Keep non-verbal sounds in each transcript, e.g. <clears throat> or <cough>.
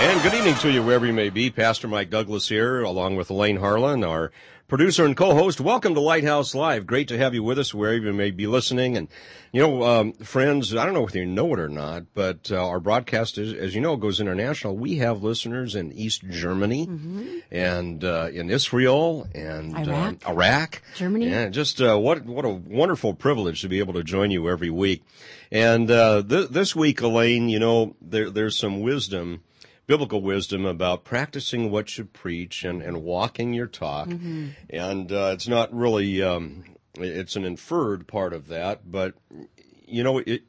And good evening to you, wherever you may be. Pastor Mike Douglas here, along with Elaine Harlan, our producer and co-host. Welcome to Lighthouse Live. Great to have you with us, wherever you may be listening. And you know, um, friends, I don't know whether you know it or not, but uh, our broadcast, is, as you know, goes international. We have listeners in East Germany Mm-hmm. and uh, in Israel and Iraq. Uh, Iraq, Germany. Yeah, just uh, what what a wonderful privilege to be able to join you every week. And uh, th- this week, Elaine, you know, there, there's some wisdom biblical wisdom about practicing what you preach and, and walking your talk. And uh, it's not really, um, it's an inferred part of that, but, you know, it,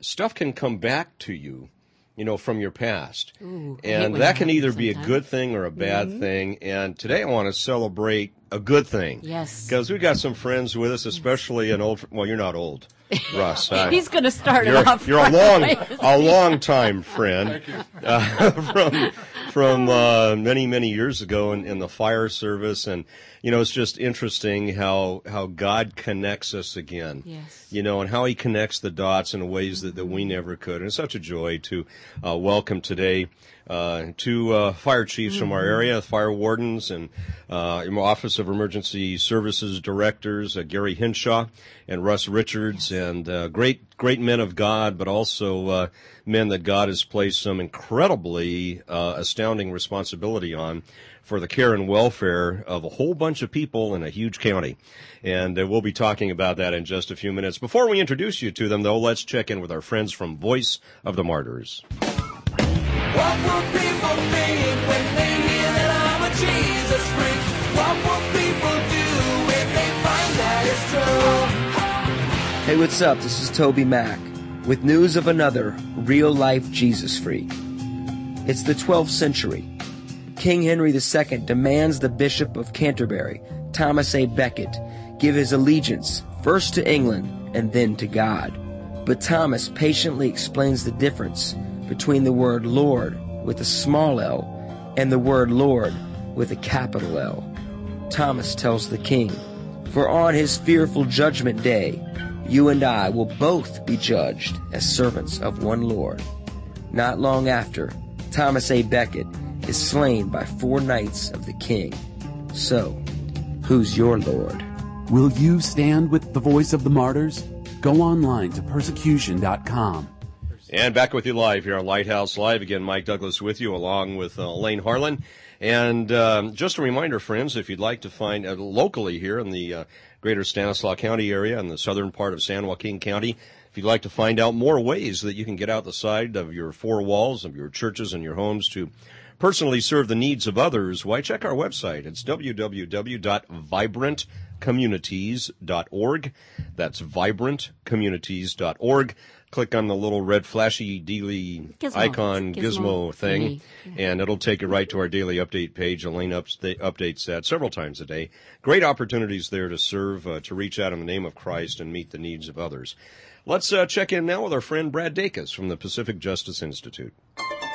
stuff can come back to you, you know, from your past. Ooh, and that can either happens be a good thing or a bad thing. And today I want to celebrate a good thing. Yes. Because we've got some friends with us, especially an old, well, you're not old, Russ. I- <laughs> He's going to start it you're, off. you're a long, away. a long time friend uh, <laughs> from from uh, many many years ago in, in the fire service, and you know it's just interesting how how God connects us again. Yes. You know, and how He connects the dots in ways that, that we never could. And it's such a joy to uh, welcome today uh, two uh, fire chiefs from our area, fire wardens, and uh, Office of Emergency Services directors, uh, Gary Hinshaw and Russ Richards, and uh, great great men of God, but also uh, men that God has placed some incredibly uh, astounding responsibility on for the care and welfare of a whole bunch of people in a huge county. And uh, we'll be talking about that in just a few minutes. Before we introduce you to them, though, let's check in with our friends from Voice of the Martyrs. What will people think when they hear that I'm a Jesus freak? What will people do when they find that it's true? Hey, what's up? This is TobyMac with news of another real life Jesus freak. It's the 12th century. King Henry II demands the Bishop of Canterbury, Thomas A. Becket, give his allegiance first to England and then to God. But Thomas patiently explains the difference between the word Lord with a small l and the word Lord with a capital L. Thomas tells the king, For on his fearful judgment day, you and I will both be judged as servants of one Lord. Not long after, Thomas A. Becket is slain by four knights of the king. So, who's your Lord? Will you stand with the voice of the martyrs? Go online to persecution.com. And back with you live here on Lighthouse Live. Again, Mike Douglas with you, along with uh, Elaine Harlan. And um, just a reminder, friends, if you'd like to find uh, locally here in the uh, greater Stanislaus County area and the southern part of San Joaquin County, if you'd like to find out more ways that you can get out the side of your four walls of your churches and your homes to personally serve the needs of others, why check our website. It's www.vibrantcommunities.org. That's vibrantcommunities.org. Click on the little red flashy dealy Gizmo. icon gizmo, gizmo thing, thingy. and it'll take you right to our daily update page. Elaine updates that several times a day. Great opportunities there to serve, uh, to reach out in the name of Christ and meet the needs of others. Let's uh, check in now with our friend Brad Dacus from the Pacific Justice Institute.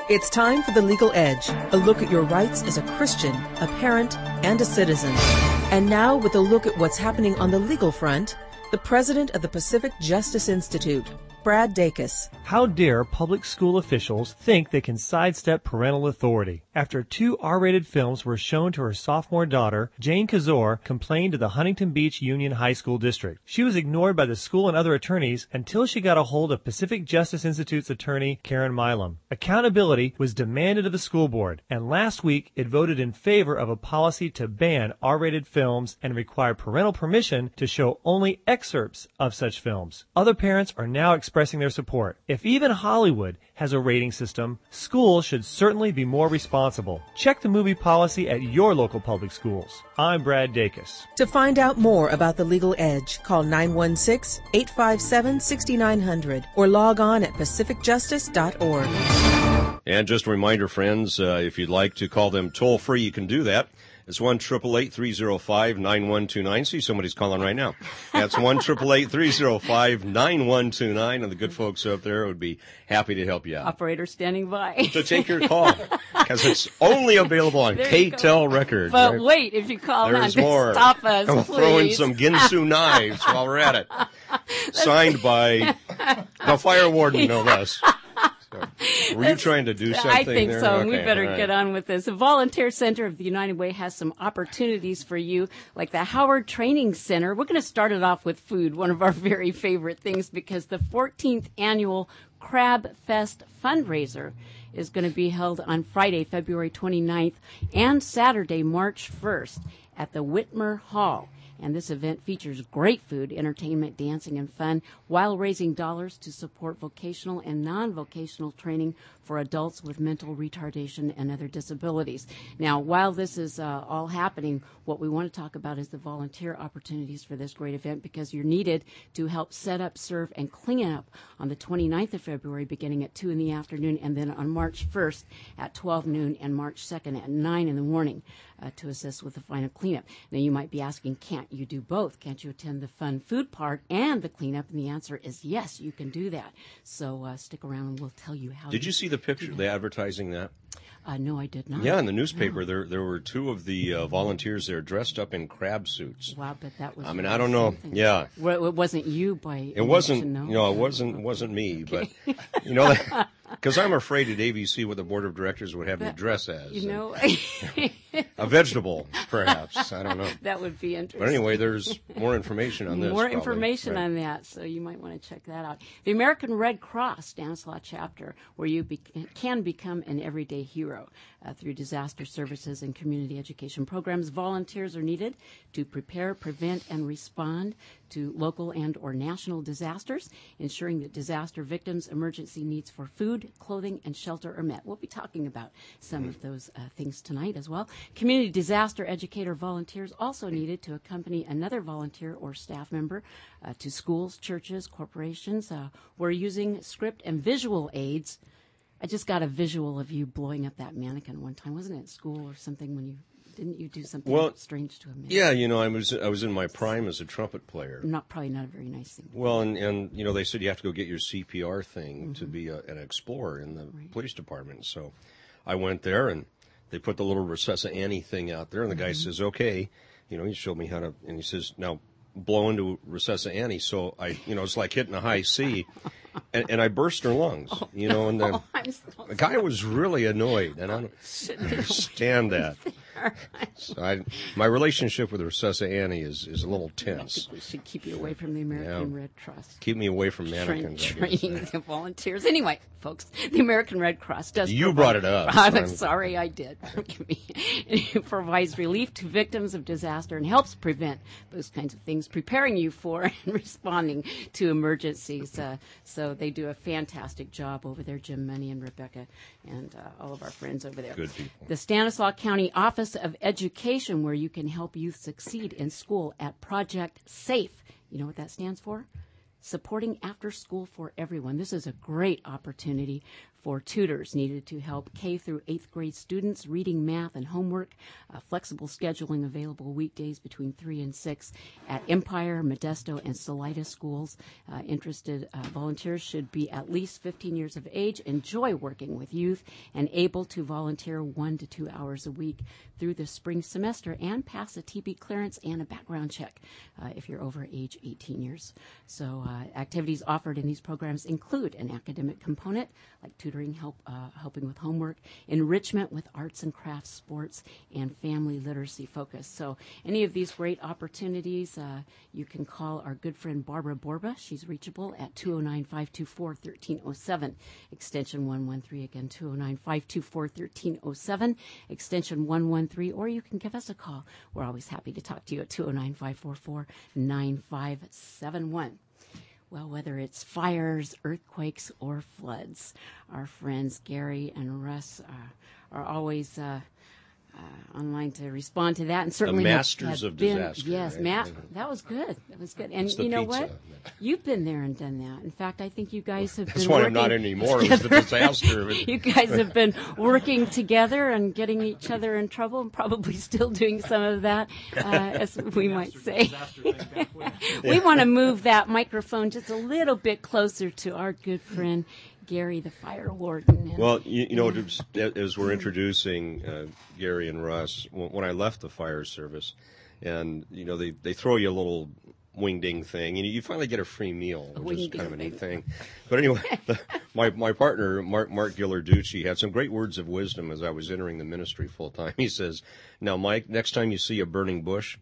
It's time for The Legal Edge, a look at your rights as a Christian, a parent, and a citizen. And now, with a look at what's happening on the legal front, the president of the Pacific Justice Institute, Brad Dacus. How dare public school officials think they can sidestep parental authority? After two R-rated films were shown to her sophomore daughter, Jane Kazor complained to the Huntington Beach Union High School District. She was ignored by the school and other attorneys until she got a hold of Pacific Justice Institute's attorney, Karen Milam. Accountability was demanded of the school board, and last week it voted in favor of a policy to ban R-rated films and require parental permission to show only excerpts of such films. Other parents are now expressing their support. If even Hollywood has a rating system, schools should certainly be more responsible. Check the movie policy at your local public schools. I'm Brad Dacus. To find out more about the legal edge, call 916 857 6900 or log on at pacificjustice.org. And just a reminder, friends, uh, if you'd like to call them toll free, you can do that. It's one triple eight three zero five nine one two nine. See, somebody's calling right now. That's one triple eight three zero five nine one two nine, and the good folks up there would be happy to help you out. Operator standing by. To take your call because it's only available on <laughs> KTEL. Records. But right? wait, if you call There's more. stop us, we'll throw in some Ginsu knives while we're at it. <laughs> Signed by <laughs> the fire warden, no less. <laughs> Were you trying to do something I think there? so. and we better right. get on with this. The Volunteer Center of the United Way has some opportunities for you, like the Howard Training Center. We're going to start it off with food, one of our <laughs> very favorite things, because the 14th annual Crab Fest fundraiser is going to be held on Friday, February 29th and Saturday, March 1st at the Whitmer Hall. And this event features great food, entertainment, dancing, and fun while raising dollars to support vocational and non vocational training for adults with mental retardation and other disabilities. Now, while this is uh, all happening, what we want to talk about is the volunteer opportunities for this great event because you're needed to help set up, serve, and clean up on the 29th of February beginning at 2 in the afternoon and then on March 1st at 12 noon and March 2nd at 9 in the morning uh, to assist with the final cleanup. Now, you might be asking, can't you do both? Can't you attend the fun food part and the cleanup? And the answer is yes, you can do that. So uh, stick around and we'll tell you how. Did to you see the picture, the mm-hmm. advertising that? Uh, no, I did not. Yeah, in the newspaper, there there were two of the uh, volunteers there dressed up in crab suits. Wow, but that was. I mean, I don't know. something. Yeah. Well, it wasn't you by. It wasn't, no. you know, it wasn't wasn't me, but you know, because <laughs> I'm afraid at ABC what the board of directors would have me dress as. You know, <laughs> a vegetable, perhaps. I don't know. that would be interesting. But anyway, there's more information on this. More probably. information Right. on that, so you might want to check that out. The American Red Cross Stanislaus chapter, where you be- can become an everyday hero uh, through disaster services and community education programs. Volunteers are needed to prepare, prevent, and respond to local and or national disasters, ensuring that disaster victims' emergency needs for food, clothing, and shelter are met. We'll be talking about some of those uh, things tonight as well. Community disaster educator volunteers also needed to accompany another volunteer or staff member uh, to schools, churches, corporations. Uh, we're using script and visual aids. I just got a visual of you blowing up that mannequin one time. Wasn't it at school or something when you didn't you do something Well, strange to a mannequin? Yeah, you know, I was I was in my prime as a trumpet player. Not probably not a very nice thing. Well, and, and you know, they said you have to go get your CPR thing Mm-hmm. to be a, an explorer in the police department. So I went there and they put the little Resusci Annie thing out there, and the guy Mm-hmm. says, okay, you know, he showed me how to, and he says, now blow into Resusci Annie. So I, you know, it's like hitting a high C, <laughs> and, and I burst her lungs, you know, and then <laughs> Oh, so the guy was really annoyed, and I don't understand that. <laughs> So I, my relationship with Resusci Annie is, is a little tense. We should keep you away from the American Yeah. Red Cross. Keep me away from mannequins. Training the volunteers. Anyway, folks, the American Red Cross does. You provide- brought it up. <laughs> I'm I'm- sorry, I did. Forgive me. It provides relief to victims of disaster and helps prevent those kinds of things, preparing you for <laughs> and responding to emergencies. Uh, so they do a fantastic job over there, Jim Money and Rebecca, and uh, all of our friends over there. Good people. The Stanislaus County Office of Education, where you can help youth succeed in school at Project SAFE. You know what that stands for? Supporting After School for Everyone. This is a great opportunity for tutors needed to help K through 8th grade students reading, math, and homework. Uh, flexible scheduling available weekdays between 3 and 6 at Empire, Modesto, and Salida schools. Uh, interested uh, volunteers should be at least 15 years of age, enjoy working with youth, and able to volunteer one to two hours a week through the spring semester and pass a TB clearance and a background check uh, if you're over age 18 years. So, uh, activities offered in these programs include an academic component like tutoring, help, uh, helping with homework, enrichment with arts and crafts, sports, and family literacy focus. So, any of these great opportunities, uh, you can call our good friend Barbara Borba. She's reachable at 209 524 1307, extension 113. Again, 209 524 1307, extension 113, or you can give us a call. We're always happy to talk to you at 209 544 9571. Well, whether it's fires, earthquakes, or floods, our friends Gary and Russ uh, are always uh, uh, online to respond to that, and certainly have- masters have of been- disaster, Yes, right? Matt, that was good. That was good. And you know pizza. what? You've been there and done that. In fact, I think you guys have That's been. why I'm working not anymore. It was the together. disaster. <laughs> you guys have been working together and getting each other in trouble, and probably still doing some of that, uh, as we might say. <laughs> we want to move that microphone just a little bit closer to our good friend Gary, the fire warden. And- Well, you, you know, as we're introducing uh, Gary and Russ, when, I left the fire service, and you know, they they throw you a little wing-ding thing, and you finally get a free meal, which is kind of a neat thing. But anyway, the, <laughs> my my partner Mark Mark Gillarducci had some great words of wisdom as I was entering the ministry full time. He says, "Now, Mike, next time you see a burning bush."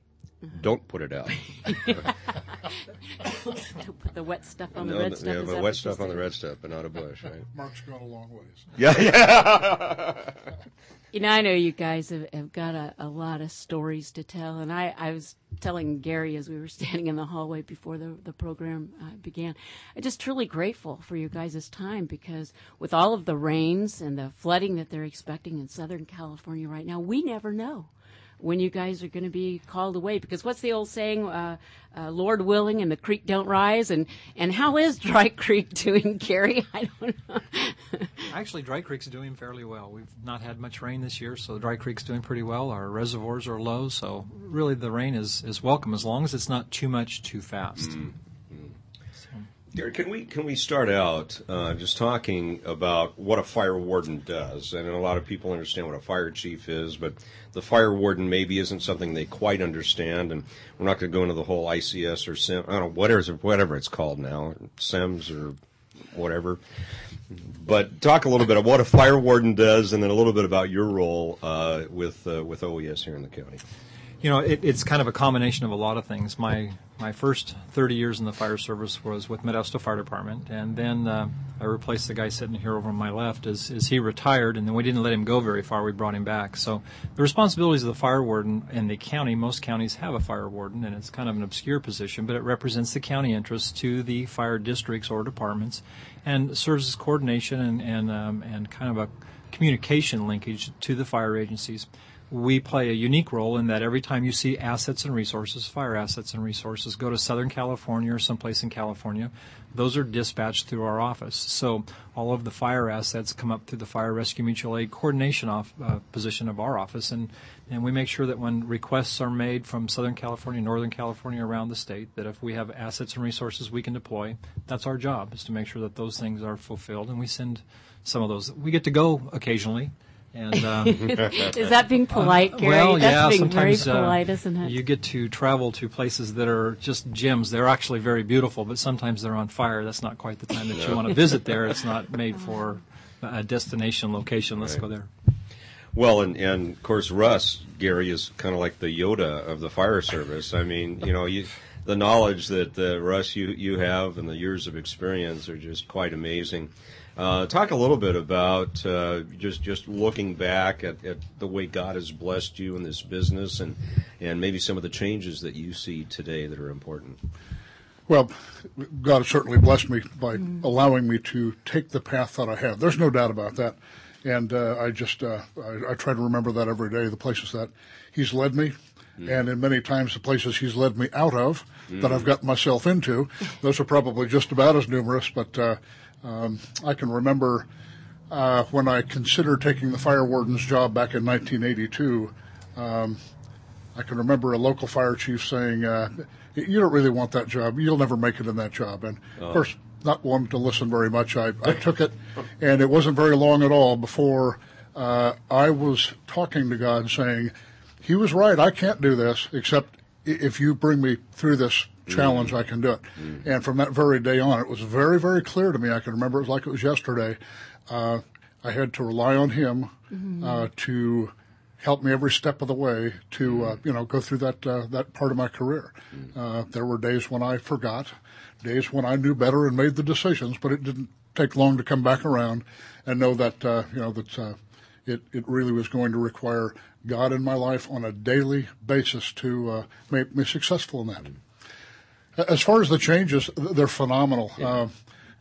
Don't put it out. <laughs> <laughs> to put the wet stuff on the No, red the- stuff. yeah, is but wet stuff on the red stuff, but not a bush, <laughs> right? Mark's gone a long ways. Yeah, yeah. You know, I know you guys have, have got a, a lot of stories to tell, and I, I was telling Gary as we were standing in the hallway before the, the program uh, began, I'm just truly grateful for you guys' time because with all of the rains and the flooding that they're expecting in Southern California right now, we never know when you guys are going to be called away because what's the old saying uh, uh, lord willing and the creek don't rise and and how is dry <laughs> creek doing gary i don't know <laughs> Actually, Dry Creek's doing fairly well. We've not had much rain this year, so Dry Creek's doing pretty well. Our reservoirs are low, so really the rain is, is welcome as long as it's not too much too fast. Gary, can we can we start out uh, just talking about what a fire warden does? And a lot of people understand what a fire chief is, but the fire warden maybe isn't something they quite understand. And we're not going to go into the whole ICS or SIM, I don't know whatever whatever it's called now, SEMS or whatever. But talk a little bit of what a fire warden does, and then a little bit about your role uh, with uh, with OES here in the county. You know, it, it's kind of a combination of a lot of things. My my first 30 years in the fire service was with Modesto Fire Department, and then uh, I replaced the guy sitting here over on my left as, as he retired, and then we didn't let him go very far. We brought him back. So the responsibilities of the fire warden in the county, most counties have a fire warden, and it's kind of an obscure position, but it represents the county interests to the fire districts or departments, and serves as coordination and and um, and kind of a communication linkage to the fire agencies we play a unique role in that every time you see assets and resources, fire assets and resources, go to Southern California or someplace in California, those are dispatched through our office. So all of the fire assets come up through the Fire Rescue Mutual Aid coordination off, uh, position of our office, and, and we make sure that when requests are made from Southern California, Northern California, around the state, that if we have assets and resources we can deploy, that's our job, is to make sure that those things are fulfilled, and we send some of those. We get to go occasionally. And um, <laughs> is that being polite gary well, that's yeah, being very sometimes uh, polite isn't it you get to travel to places that are just gems. They're actually very beautiful, but sometimes they're on fire. That's not quite the time that you want to visit there. It's not <laughs> made for a destination location. Let's go there. Well, and, and of course, Russ, Gary, is kind of like the Yoda of the fire service. I mean, you know, you, the knowledge that uh, Russ you you have and the years of experience are just quite amazing. Uh, talk a little bit about uh, just just looking back at, at the way God has blessed you in this business, and and maybe some of the changes that you see today that are important. Well, God has certainly blessed me by allowing me to take the path that I have. There's no doubt about that. And uh, I just uh, I, I try to remember that every day, the places that He's led me. And in many times, the places He's led me out of that I've gotten myself into, those are probably just about as numerous. But uh, um, I can remember uh, when I considered taking the fire warden's job back in 1982, um, I can remember a local fire chief saying, uh, "You don't really want that job. You'll never make it in that job." And of course, not one to listen very much. I, I took it, and it wasn't very long at all before uh, I was talking to God, saying, "He was right. I can't do this, except if you bring me through this." Challenge, I can do it. And from that very day on, it was very, very clear to me. I can remember it was like it was yesterday. Uh, I had to rely on him uh, to help me every step of the way to uh, you know go through that uh, that part of my career. Uh, there were days when I forgot, days when I knew better and made the decisions, but it didn't take long to come back around and know that uh, you know that uh, it it really was going to require God in my life on a daily basis to uh, make me successful in that. As far as the changes, they're phenomenal. Uh,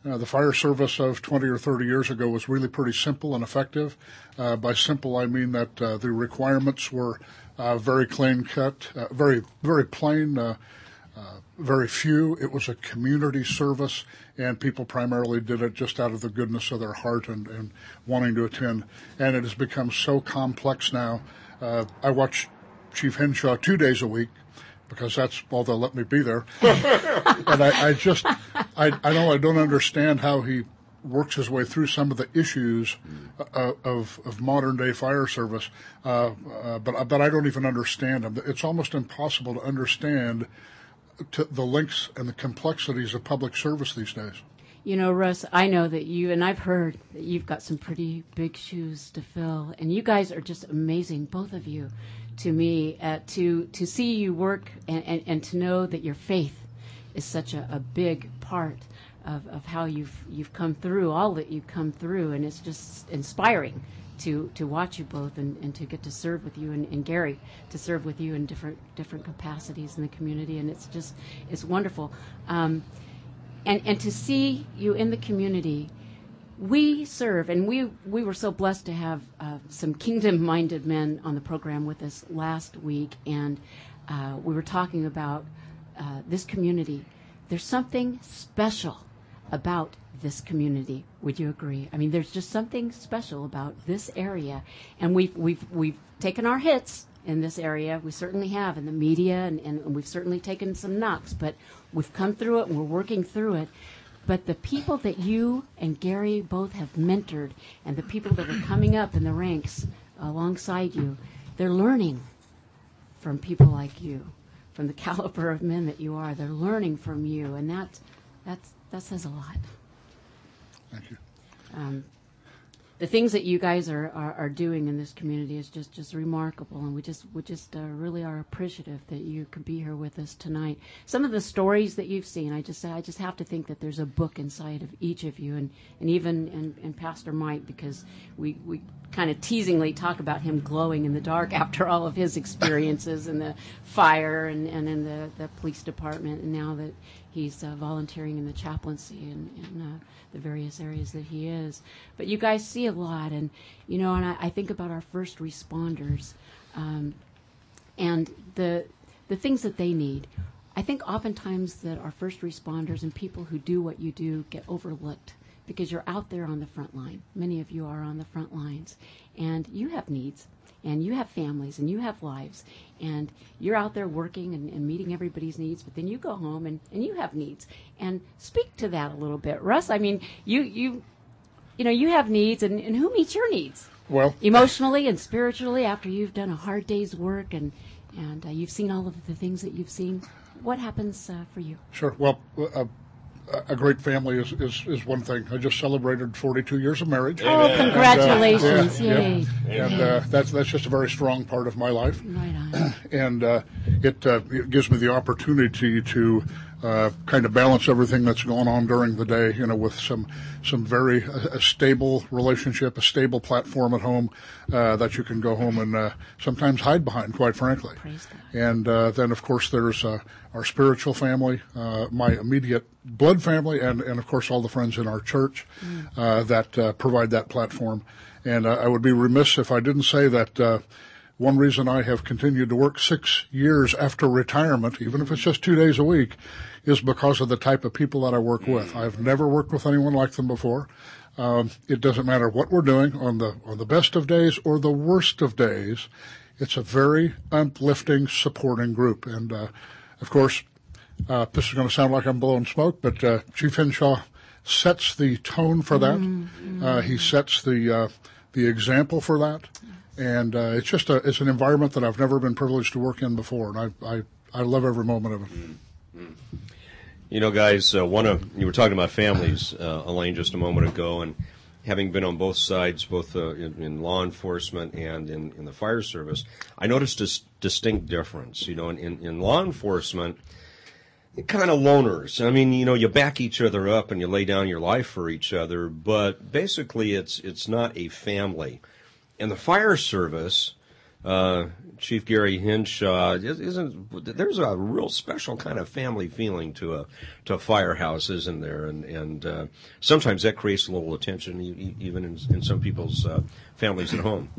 uh, the fire service of 20 or 30 years ago was really pretty simple and effective. Uh, by simple, I mean that uh, the requirements were uh, very clean cut, uh, very very plain, uh, uh, very few. It was a community service, and people primarily did it just out of the goodness of their heart and, and wanting to attend. And it has become so complex now. Uh, I watch Chief Hinshaw two days a week because that's all they'll let me be there. <laughs> and I, I just, I, I know I don't understand how he works his way through some of the issues uh, of of modern day fire service, uh, uh, but but I don't even understand them. It's almost impossible to understand to the links and the complexities of public service these days. You know, Russ, I know that you, and I've heard that you've got some pretty big shoes to fill, and you guys are just amazing, both of you, to me, uh, to to see you work and, and, and to know that your faith is such a, a big part of, of how you've you've come through all that you've come through, and it's just inspiring to to watch you both and, and to get to serve with you and, and Gary to serve with you in different different capacities in the community, and it's just it's wonderful. Um, and and to see you in the community we serve and we we were so blessed to have uh, some kingdom minded men on the program with us last week and uh, we were talking about uh, this community there's something special about this community would you agree i mean there's just something special about this area and we've we've we've taken our hits in this area. We certainly have in the media, and, and we've certainly taken some knocks, but we've come through it and we're working through it. But the people that you and Gary both have mentored, and the people that are coming up in the ranks alongside you, they're learning from people like you, from the <laughs> caliber of men that you are. They're learning from you, and that that's that says a lot. Thank you. Um, the things that you guys are, are, are doing in this community is just, just remarkable, and we just we just uh, really are appreciative that you could be here with us tonight. Some of the stories that you've seen, I just I just have to think that there's a book inside of each of you, and, and even and, and Pastor Mike, because we we kind of teasingly talk about him glowing in the dark <laughs> after all of his experiences in the fire and, and in the, the police department, and now that he's uh, volunteering in the chaplaincy and in uh, the various areas that he is. But you guys see a lot, and you know, and I, I think about our first responders, um, and the the things that they need. I think oftentimes that our first responders and people who do what you do get overlooked because you're out there on the front line. Many of you are on the front lines, and you have needs, and you have families, and you have lives, and you're out there working and, and meeting everybody's needs. But then you go home and, and you have needs, and speak to that a little bit, Russ. I mean, you you you know you have needs, and, and who meets your needs? Well, emotionally and spiritually after you've done a hard day's work and and uh, you've seen all of the things that you've seen. What happens uh, for you? Sure. Well, a, a great family is, is, is one thing. I just celebrated 42 years of marriage. Oh, congratulations! And, uh, Yay! yeah, and uh, that's that's just a very strong part of my life. Right on. <clears throat> and uh, it, uh, it gives me the opportunity to uh, kind of balance everything that's going on during the day, you know, with some some very a, a stable relationship, a stable platform at home uh, that you can go home and uh, sometimes hide behind, quite frankly. And uh, then, of course, there's uh, our spiritual family, uh, my immediate blood family, and, and of course, all the friends in our church uh, that uh, provide that platform. And uh, I would be remiss if I didn't say that uh, one reason I have continued to work six years after retirement, even if it's just two days a week, is because of the type of people that I work with. I've never worked with anyone like them before. Um, it doesn't matter what we're doing on the on the best of days or the worst of days. It's a very uplifting, supporting group, and uh, of course, uh, this is going to sound like I'm blowing smoke, but uh, Chief Hinshaw sets the tone for that. Uh, he sets the uh, the example for that, and uh, it's just a it's an environment that I've never been privileged to work in before, and I I, I love every moment of it. You know, guys, uh, one of you were talking about families, uh, Elaine, just a moment ago, and having been on both sides, both uh, in, in law enforcement and in, in the fire service, I noticed a s- distinct difference. You know, in, in, law enforcement, kind of loners. I mean, you know, you back each other up and you lay down your life for each other, but basically, it's it's not a family. In the fire service, uh, Chief Gary Hinshaw is- isn't. There's a real special kind of family feeling to a to a firehouse, isn't there? And and uh, sometimes that creates a little attention, even in, in some people's uh, families at home.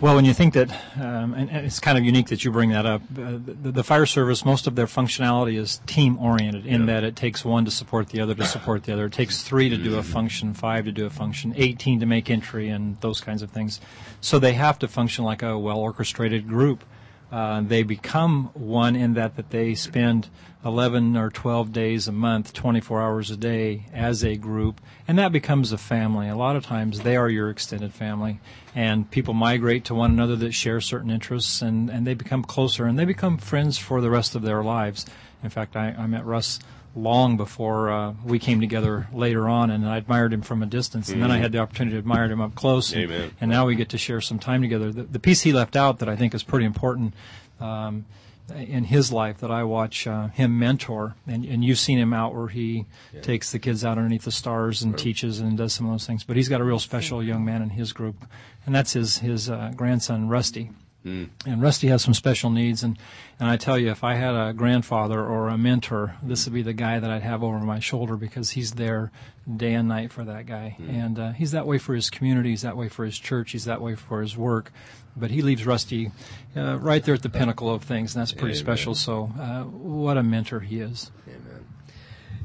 Well, when you think that, um, and, and it's kind of unique that you bring that up, uh, the, the fire service, most of their functionality is team oriented in that it takes one to support the other to support the other. It takes three to do a function, five to do a function, 18 to make entry, and those kinds of things. So they have to function like a well orchestrated group. Uh, they become one in that that they spend 11 or 12 days a month, 24 hours a day as a group, and that becomes a family. A lot of times they are your extended family, and people migrate to one another that share certain interests, and, and they become closer, and they become friends for the rest of their lives. In fact, I, I met Russ long before uh, we came together later on, and I admired him from a distance, and then I had the opportunity to admire him up close. and- Amen. and now we get to share some time together. The, the piece he left out that I think is pretty important um, in his life that I watch uh, him mentor, and, and you've seen him out where he takes the kids out underneath the stars and teaches and does some of those things. But he's got a real special young man in his group, and that's his his uh, grandson Rusty. And Rusty has some special needs, and, and I tell you, if I had a grandfather or a mentor, this would be the guy that I'd have over my shoulder because he's there day and night for that guy. And uh, he's that way for his community, he's that way for his church, he's that way for his work. But he leaves Rusty uh, right there at the pinnacle of things, and that's pretty Amen. special. So, uh, what a mentor he is. Amen.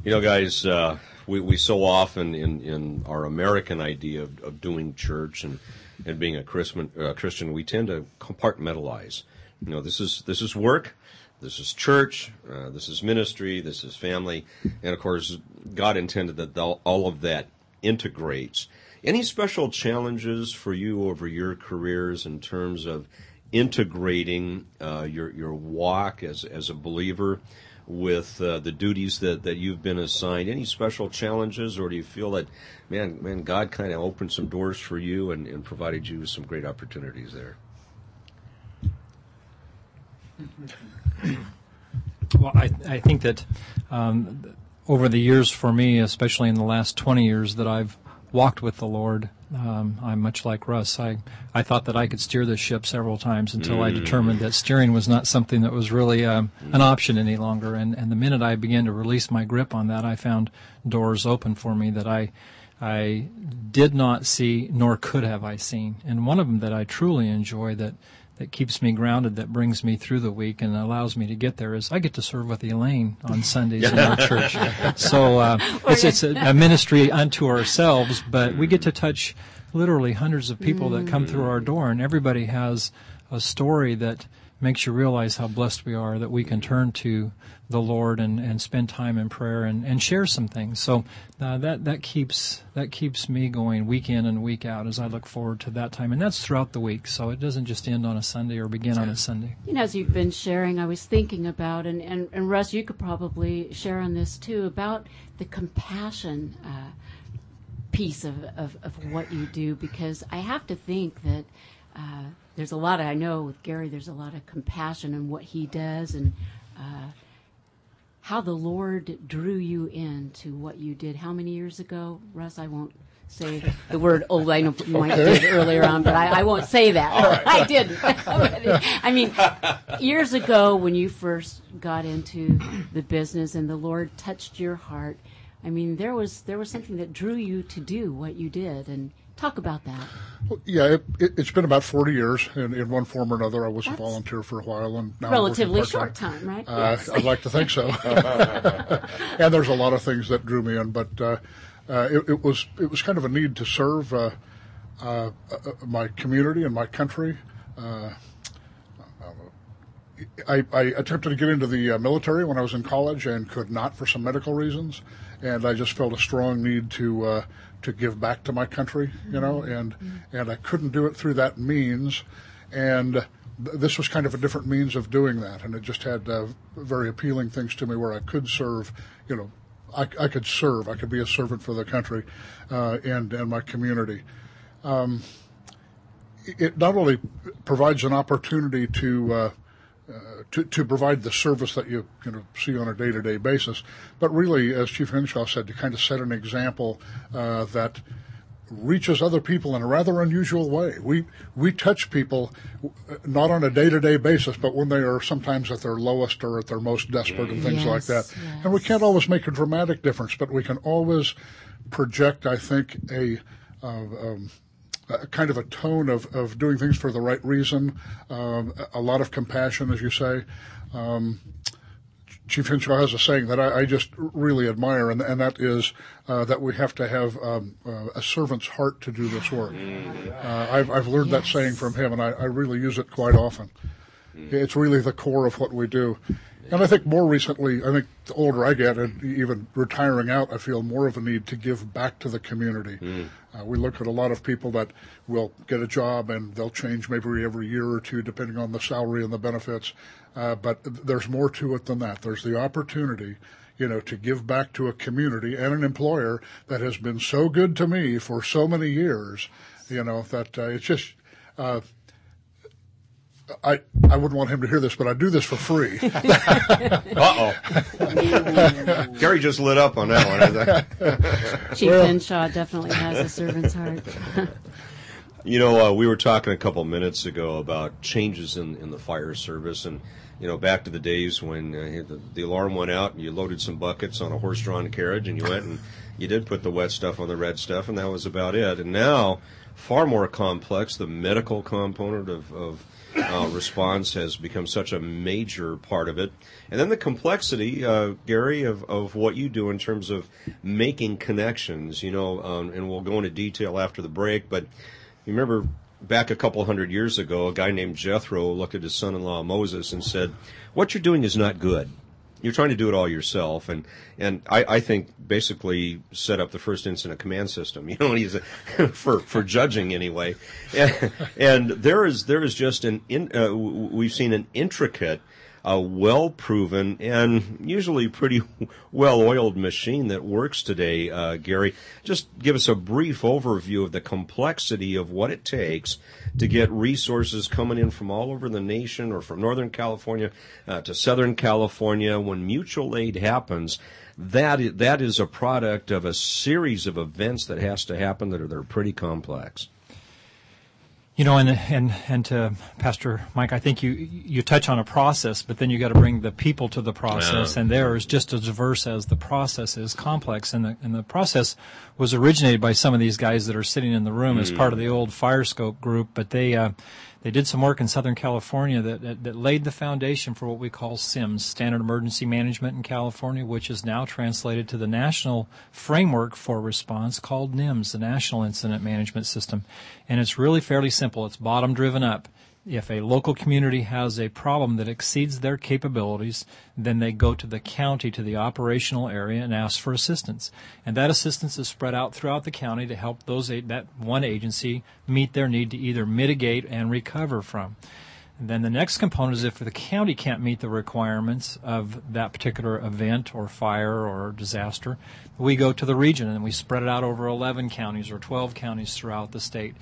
You know, guys, uh, we, we so often in, in our American idea of, of doing church and, and being a Christian, uh, Christian, we tend to compartmentalize. You know, this is this is work, this is church, uh, this is ministry, this is family, and of course, God intended that all of that integrates. Any special challenges for you over your careers in terms of integrating uh, your your walk as as a believer with uh, the duties that, that you've been assigned? Any special challenges, or do you feel that, man, man, God kind of opened some doors for you and, and provided you with some great opportunities there? <coughs> Well, I, I think that um, over the years for me, especially in the last 20 years that I've walked with the Lord, um, I'm much like Russ. I, I thought that I could steer the ship several times until I determined that steering was not something that was really um, an option any longer. And, and the minute I began to release my grip on that, I found doors open for me that I, I did not see nor could have I seen. And one of them that I truly enjoy that that keeps me grounded, that brings me through the week and allows me to get there is I get to serve with Elaine on Sundays in our church. <laughs> So uh, it's, it's a, a ministry unto ourselves, but we get to touch literally hundreds of people that come through our door, and everybody has a story that makes you realize how blessed we are that we can turn to the Lord and, and spend time in prayer and, and share some things. So uh, that that keeps that keeps me going week in and week out as I look forward to that time, and that's throughout the week. So it doesn't just end on a Sunday or begin on a Sunday. You know, as you've been sharing, I was thinking about, and, and, and Russ, you could probably share on this too, about the compassion uh, piece of, of, of what you do, because I have to think that uh, there's a lot of, I know with Gary, there's a lot of compassion in what he does and uh, how the Lord drew you into what you did. How many years ago, Russ? I won't say the, word old. I know you might have did earlier on, but I, I won't say that. <laughs> I didn't. <laughs> I mean, years ago when you first got into the business and the Lord touched your heart, I mean, there was there was something that drew you to do what you did, and talk about that. Yeah, it, it, it's been about 40 years in, in one form or another. I was That's a volunteer for a while, and now I'm Relatively short time, right? Uh, Yes. I'd like to think so. <laughs> and there's a lot of things that drew me in, but uh, uh, it, it was it was kind of a need to serve uh, uh, uh, my community and my country. Uh, I, I attempted to get into the uh, military when I was in college and could not for some medical reasons, and I just felt a strong need to uh, to give back to my country, you know, and and I couldn't do it through that means, and th- this was kind of a different means of doing that, and it just had uh, very appealing things to me where I could serve, you know, I, I could serve, I could be a servant for the country, uh, and and my community. Um, it not only provides an opportunity to uh, to, to provide the service that you, you know, see on a day-to-day basis, but really, as Chief Hinshaw said, to kind of set an example uh, that reaches other people in a rather unusual way. We we touch people uh, not on a day-to-day basis, but when they are sometimes at their lowest or at their most desperate and things like Yes, that. And we can't always make a dramatic difference, but we can always project, I think, a uh, um, a kind of a tone of, of doing things for the right reason, um, a lot of compassion, as you say. Um, Chief Hinshaw has a saying that I, I just really admire, and, and that is uh, that we have to have um, uh, a servant's heart to do this work. Uh, I've, I've learned that saying from him, and I, I really use it quite often. It's really the core of what we do. And I think more recently, I think the older I get, and even retiring out, I feel more of a need to give back to the community. Uh, we look at a lot of people that will get a job and they'll change maybe every year or two, depending on the salary and the benefits. Uh, but there's more to it than that. There's the opportunity, you know, to give back to a community and an employer that has been so good to me for so many years. You know that uh, it's just. Uh, I I wouldn't want him to hear this, but I do this for free. <laughs> Uh oh. <laughs> Gary just lit up on that one. I think. <laughs> Chief Hinshaw definitely has a servant's heart. You know, uh, we were talking a couple minutes ago about changes in, in the fire service, and you know, back to the days when uh, the, the alarm went out and you loaded some buckets on a horse-drawn carriage, and you went and you did put the wet stuff on the red stuff, and that was about it. And now, far more complex. The medical component of, of uh, response has become such a major part of it, and then the complexity, uh, Gary, of, of what you do in terms of making connections. You know, um, and we'll go into detail after the break, but. You remember back a couple hundred years ago, a guy named Jethro looked at his son-in-law Moses and said, "What you're doing is not good. You're trying to do it all yourself." And and I, I think basically set up the first incident command system. <laughs> You know, for for judging anyway. And, and there is there is just an in, uh, we've seen an intricate a well proven and usually pretty <laughs> well oiled machine that works today, uh, Gary. Just give us a brief overview of the complexity of what it takes to get resources coming in from all over the nation or from Northern California uh, to Southern California when mutual aid happens. That is, that is a product of a series of events that has to happen that are, that are pretty complex. You know, and and and to Pastor Mike, I think you you touch on a process, but then you got to bring the people to the process, Yeah. and there is just as diverse as the process is complex. And the and the process was originated by some of these guys that are sitting in the room as part of the old Firescope group, but they uh, they did some work in Southern California that, that that laid the foundation for what we call SEMS, Standard Emergency Management in California, which is now translated to the national framework for response called NIMS, the National Incident Management System, and it's really fairly simple. It's bottom driven up. If a local community has a problem that exceeds their capabilities, then they go to the county, to the operational area, and ask for assistance. And that assistance is spread out throughout the county to help those that one agency meet their need to either mitigate and recover from. And then the next component is if the county can't meet the requirements of that particular event or fire or disaster, we go to the region and we spread it out over 11 counties or 12 counties throughout the state.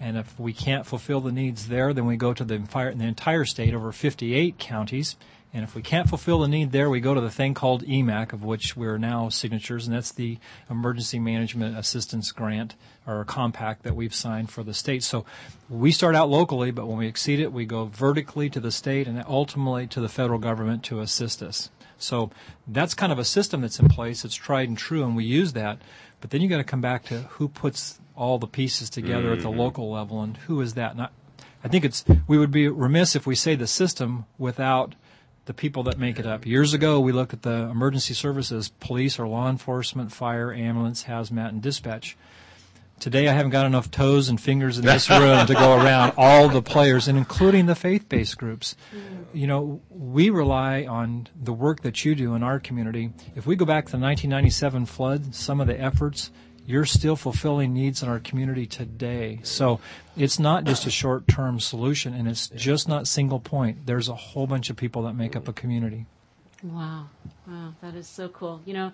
And if we can't fulfill the needs there, then we go to the, entire- the entire state over 58 counties. And if we can't fulfill the need there, we go to the thing called EMAC, of which we're now signatures, and that's the Emergency Management Assistance Grant or compact that we've signed for the state. So we start out locally, but when we exceed it, we go vertically to the state and ultimately to the federal government to assist us. So that's kind of a system that's in place. It's tried and true, and we use that. But then you got to come back to who puts all the pieces together at the mm-hmm. local level, and who is that? And I, I think it's we would be remiss if we say the system without the people that make it up. Years ago, we looked at the emergency services, police or law enforcement, fire, ambulance, hazmat, and dispatch. Today, I haven't got enough toes and fingers in this room to go <laughs> around all the players, and including the faith-based groups. Mm. You know, we rely on the work that you do in our community. If we go back to the 1997 flood, some of the efforts, you're still fulfilling needs in our community today. So it's not just a short-term solution, and it's just not single point. There's a whole bunch of people that make up a community. Wow. Wow. That is so cool. You know,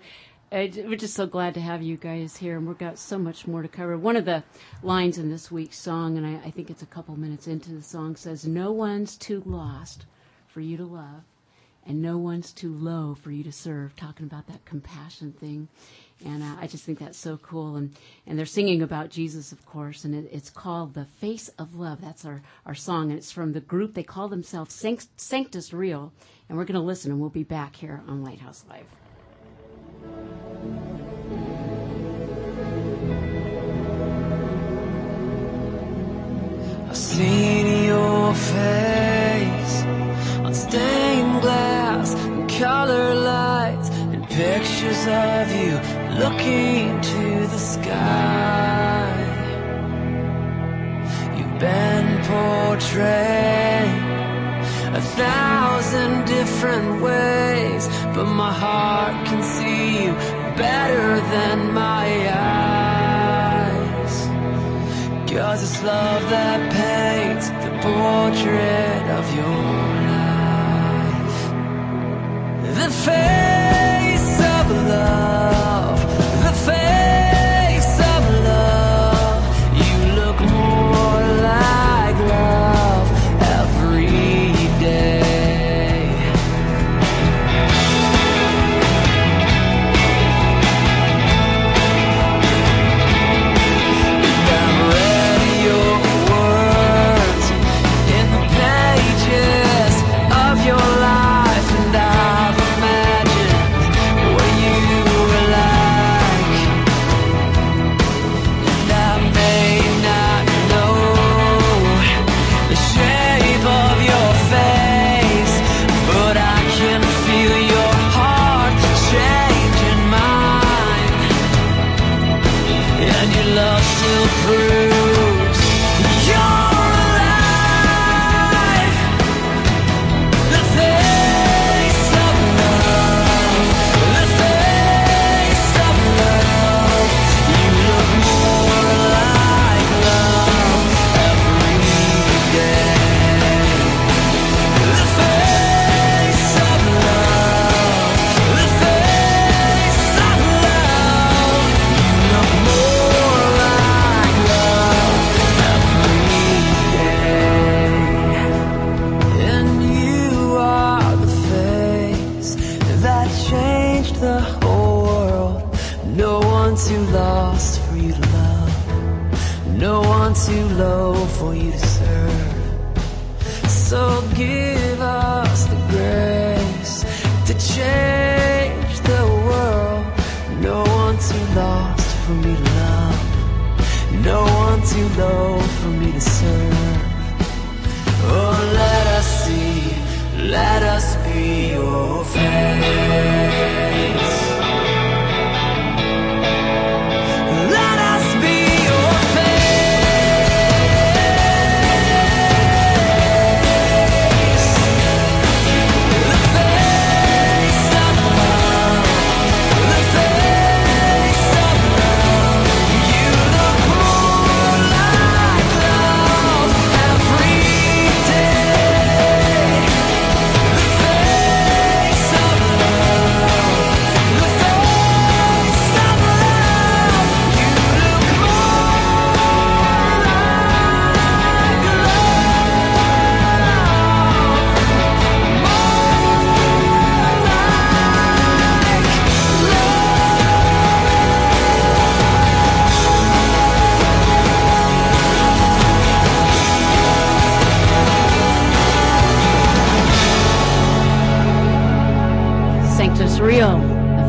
we're just so glad to have you guys here, and we've got so much more to cover. One of the lines in this week's song, and I, I think it's a couple minutes into the song, says, No one's too lost for you to love, and no one's too low for you to serve, talking about that compassion thing. And uh, I just think that's so cool. And, and they're singing about Jesus, of course, and it, it's called The Face of Love. That's our, our song, and it's from the group. They call themselves Sanct- Sanctus Real. And we're going to listen, and we'll be back here on Lighthouse Live. I've seen your face on stained glass and color lights pictures of you looking to the sky. You've been portrayed a thousand different ways, but my heart can see you better than my eyes. Cause it's love that paints the portrait of your one too lost for me to love, no one too low for me to serve. Oh, let us see, let us be your face.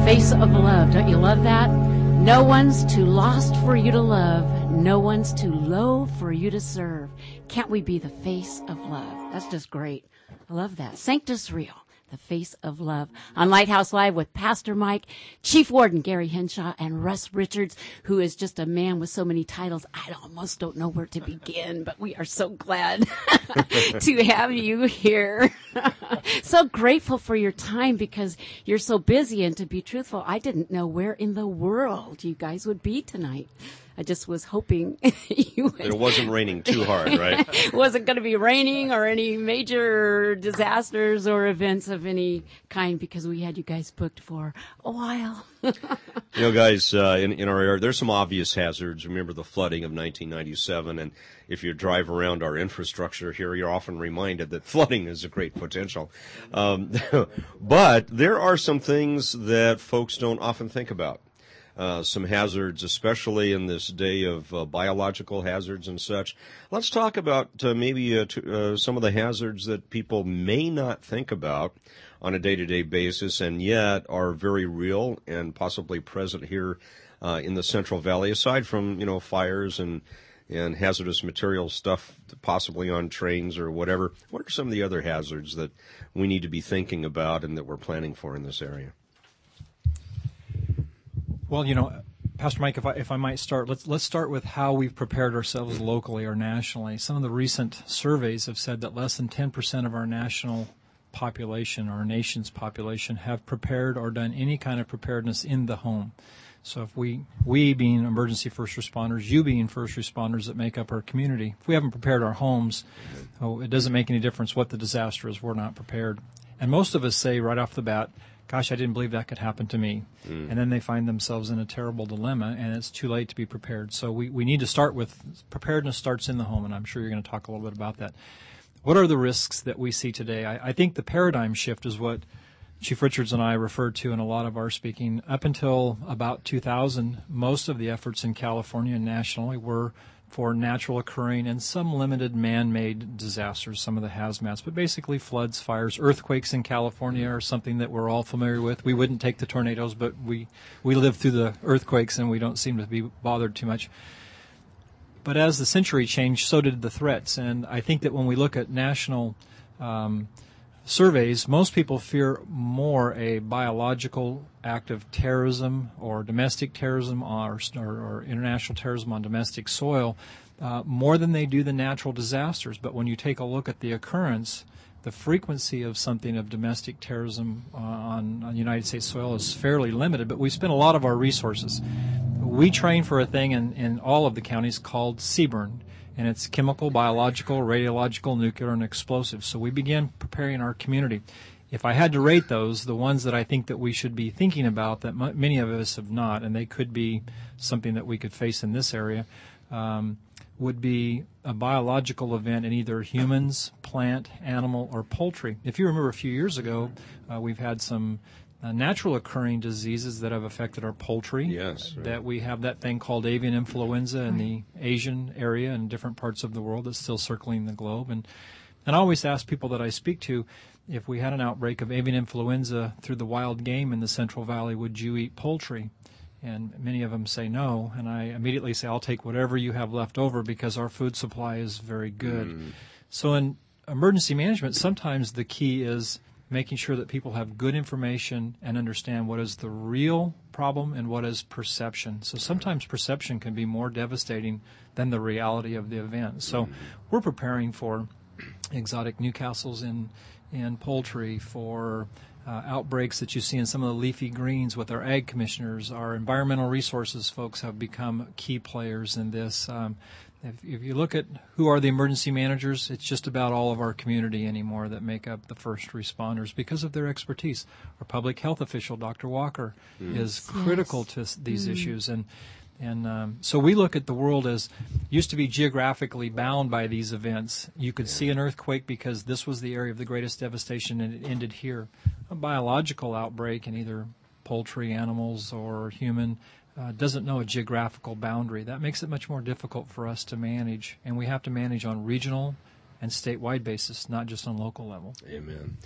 Face of love. Don't you love that? No one's too lost for you to love. No one's too low for you to serve. Can't we be the face of love? That's just great. I love that. Sanctus Real, the face of love. On Lighthouse Live with Pastor Mike, Chief Warden Gary Hinshaw, and Russ Richards, who is just a man with so many titles. I almost don't know where to begin, but we are so glad <laughs> to have you here. <laughs> so grateful for your time because you're so busy. And to be truthful, I didn't know where in the world you guys would be tonight. I just was hoping <laughs> you would. It wasn't raining too hard, right? it <laughs> wasn't going to be raining or any major disasters or events of any kind because we had you guys booked for a while. <laughs> You know, guys, uh, in, in our area, there's some obvious hazards. Remember the flooding of 1997, and if you drive around our infrastructure here, you're often reminded that flooding is a great potential. Um, but there are some things that folks don't often think about. Uh, some hazards, especially in this day of uh, biological hazards and such. Let's talk about uh, maybe uh, t- uh, some of the hazards that people may not think about on a day-to-day basis, and yet are very real and possibly present here in the Central Valley. Aside from you know fires and and hazardous material stuff, possibly on trains or whatever. What are some of the other hazards that we need to be thinking about and that we're planning for in this area? Well, you know, Pastor Mike, if I if I might start, let's let's start with how we've prepared ourselves locally or nationally. Some of the recent surveys have said that less than 10% of our national population, our nation's population, have prepared or done any kind of preparedness in the home. So if we we being emergency first responders, you being first responders that make up our community, if we haven't prepared our homes, oh, it doesn't make any difference what the disaster is. We're not prepared. And most of us say right off the bat, gosh, I didn't believe that could happen to me. Mm. And then they find themselves in a terrible dilemma and it's too late to be prepared. So we, we need to start with preparedness starts in the home. And I'm sure you're going to talk a little bit about that. What are the risks that we see today? I, I think the paradigm shift is what Chief Richards and I referred to in a lot of our speaking. Up until about 2000, most of the efforts in California and nationally were for natural occurring and some limited man-made disasters, some of the hazmats, but basically floods, fires, earthquakes in California are something that we're all familiar with. We wouldn't take the tornadoes, but we we live through the earthquakes and we don't seem to be bothered too much. But as the century changed, so did the threats, and I think that when we look at national um, surveys, most people fear more a biological act of terrorism or domestic terrorism or, or, or international terrorism on domestic soil uh, more than they do the natural disasters. But when you take a look at the occurrence, the frequency of something of domestic terrorism uh, on, on United States soil is fairly limited, but we spend a lot of our resources. We train for a thing in, in all of the counties called CBRN and it's chemical, biological, radiological, nuclear, and explosive. So we began preparing our community. If I had to rate those, the ones that I think that we should be thinking about that m- many of us have not, and they could be something that we could face in this area, um, would be a biological event in either humans, plant, animal, or poultry. If you remember a few years ago, uh, we've had some uh, natural occurring diseases that have affected our poultry. Yes, right. That we have that thing called avian influenza in the Asian area and different parts of the world that's still circling the globe. And and I always ask people that I speak to, if we had an outbreak of avian influenza through the wild game in the Central Valley, would you eat poultry? And many of them say no. And I immediately say, I'll take whatever you have left over because our food supply is very good. So in emergency management, sometimes the key is making sure that people have good information and understand what is the real problem and what is perception. So sometimes perception can be more devastating than the reality of the event. So we're preparing for exotic Newcastles in in poultry for uh, outbreaks that you see in some of the leafy greens with our ag commissioners. Our environmental resources folks have become key players in this. Um, if, if you look at who are the emergency managers, it's just about all of our community anymore that make up the first responders because of their expertise. Our public health official, Dr. Walker, is critical to s- these issues, and and um, so we look at the world as used to be geographically bound by these events. You could see an earthquake because this was the area of the greatest devastation, and it ended here. A biological outbreak in either poultry, animals, or human uh, doesn't know a geographical boundary. That makes it much more difficult for us to manage, and we have to manage on regional and statewide basis, not just on local level. Amen.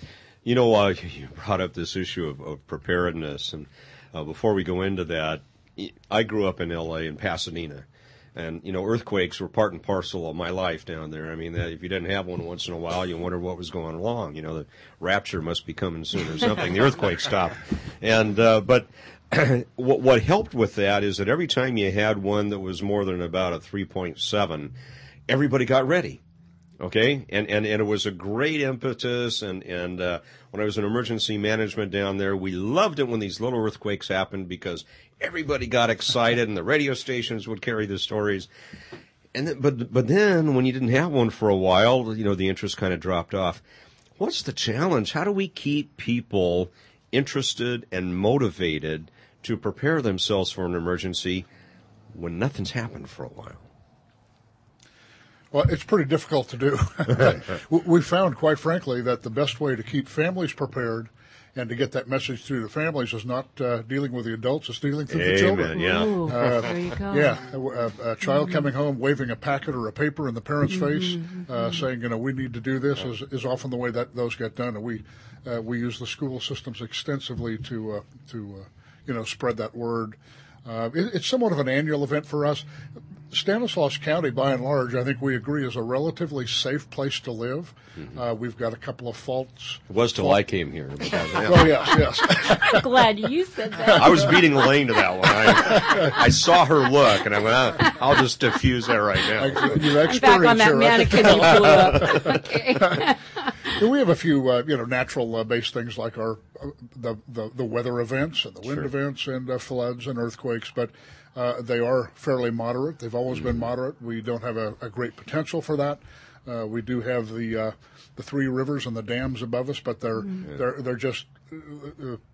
You know, uh, <laughs> you brought up this issue of, of preparedness, and uh, before we go into that, I grew up in L.A. in Pasadena, And you know, earthquakes were part and parcel of my life down there. I mean, if you didn't have one once in a while, you wondered what was going wrong. You know, the rapture must be coming soon or something. the earthquake stopped, and uh, but <clears throat> what what helped with that is that every time you had one that was more than about a three point seven, everybody got ready okay? And and, and it was a great impetus. And and uh, when i was in emergency management down there we loved it when these little earthquakes happened because everybody got excited and the radio stations would carry the stories. And then, but but then when you didn't have one for a while you know the interest kind of dropped off. What's the challenge? How do we keep people interested and motivated to prepare themselves for an emergency when nothing's happened for a while Well, it's pretty difficult to do. <laughs> We- we found, quite frankly, that the best way to keep families prepared and to get that message through to families is not uh, dealing with the adults, it's dealing through the children. yeah Ooh, there you go. Yeah, a, a- a child coming home waving a packet or a paper in the parent's face, uh, saying, "You know, we need to do this," is, is often the way that those get done. And we uh, we use the school systems extensively to uh, to uh, you know spread that word. Uh, it, it's somewhat of an annual event for us. Stanislaus County, by and large, I think we agree, is a relatively safe place to live. Uh, we've got a couple of faults. It was till I came here. <laughs> oh yeah. Yes, yes. I'm glad you said that. I was beating Elaine to that one. I, I saw her look, and I went, "Ah, "I'll just diffuse that right now." You've I'm back on that here, I think. mannequin you blew up. <laughs> Okay. <laughs> And we have a few, uh, you know, natural uh, based things like our uh, the, the the weather events and the wind events and uh, floods and earthquakes, but uh, they are fairly moderate. They've always been moderate. We don't have a, a great potential for that. Uh, we do have the uh, the three rivers and the dams above us, but they're they're they're just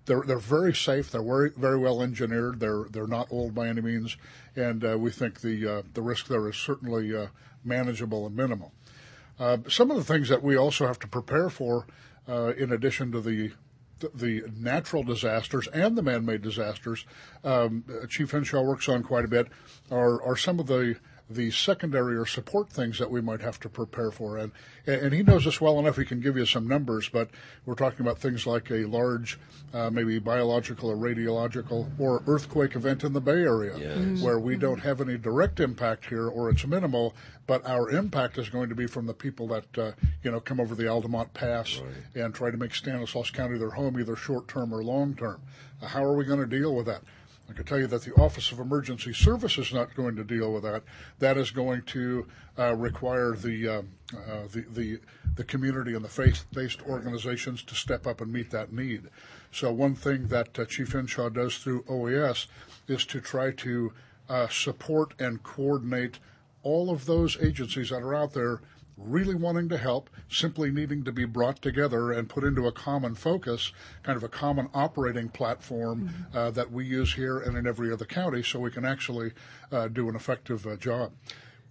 they're they're very safe. They're very very well engineered. They're they're not old by any means, and uh, we think the uh, the risk there is certainly uh, manageable and minimal. Uh, some of the things that we also have to prepare for, uh, in addition to the the natural disasters and the man-made disasters, um, Chief Hinshaw works on quite a bit, are are some of the the secondary or support things that we might have to prepare for, and and he knows us well enough. He can give you some numbers, but we're talking about things like a large, uh, maybe biological or radiological or earthquake event in the Bay Area, Yes. where we don't have any direct impact here, or it's minimal, but our impact is going to be from the people that uh, you know come over the Altamont Pass and try to make Stanislaus County their home, either short term or long term. Uh, how are we going to deal with that? I can tell you that the Office of Emergency Service is not going to deal with that. That is going to uh, require the, um, uh, the the the community and the faith-based organizations to step up and meet that need. So one thing that uh, Chief Hinshaw does through OES is to try to uh, support and coordinate all of those agencies that are out there really wanting to help, simply needing to be brought together and put into a common focus, kind of a common operating platform uh, that we use here and in every other county so we can actually uh, do an effective uh, job.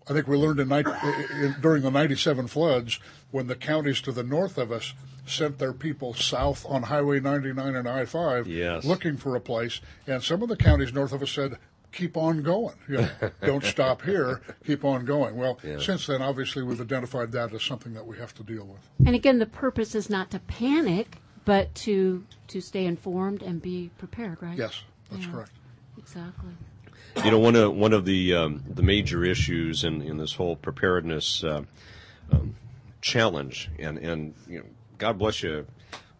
I think we learned in, in during the 97 floods when the counties to the north of us sent their people south on Highway 99 and I-5 Yes. looking for a place, and some of the counties north of us said, keep on going. You know, don't stop here, keep on going. Well, since then, obviously, we've identified that as something that we have to deal with. And again, the purpose is not to panic, but to to stay informed and be prepared, right? Yes, that's Yeah. correct. Exactly. You know, one of one of the um, the major issues in, in this whole preparedness uh, um, challenge, and and you know, God bless you,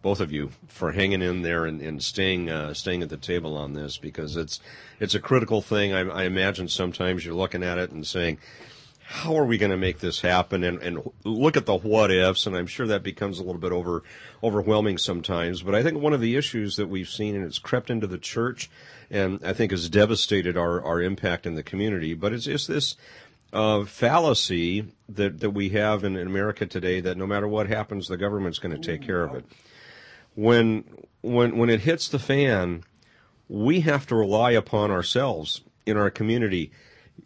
both of you, for hanging in there and, and staying uh, staying at the table on this because it's it's a critical thing. I, I imagine sometimes you're looking at it and saying. How are we going to make this happen? And, and look at the what ifs, and I'm sure that becomes a little bit over overwhelming sometimes. But I think one of the issues that we've seen, and it's crept into the church, and I think has devastated our, our impact in the community. But it's, it's this uh, fallacy that, that we have in, in America today that no matter what happens, the government's going to take care of it. When, when, when it hits the fan, we have to rely upon ourselves in our community.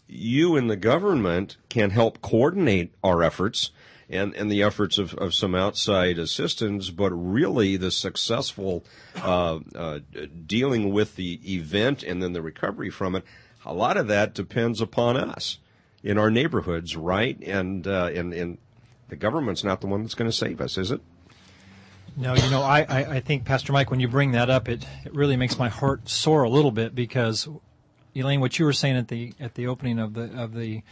You and the government can help coordinate our efforts and, and the efforts of, of some outside assistance, but really the successful uh, uh, dealing with the event and then the recovery from it, a lot of that depends upon us in our neighborhoods, right? And uh, and, and the government's not the one that's going to save us, is it? No, you know, I, I, think, Pastor Mike, when you bring that up, it, it really makes my heart soar a little bit because Elaine, what you were saying at the at the opening of the of the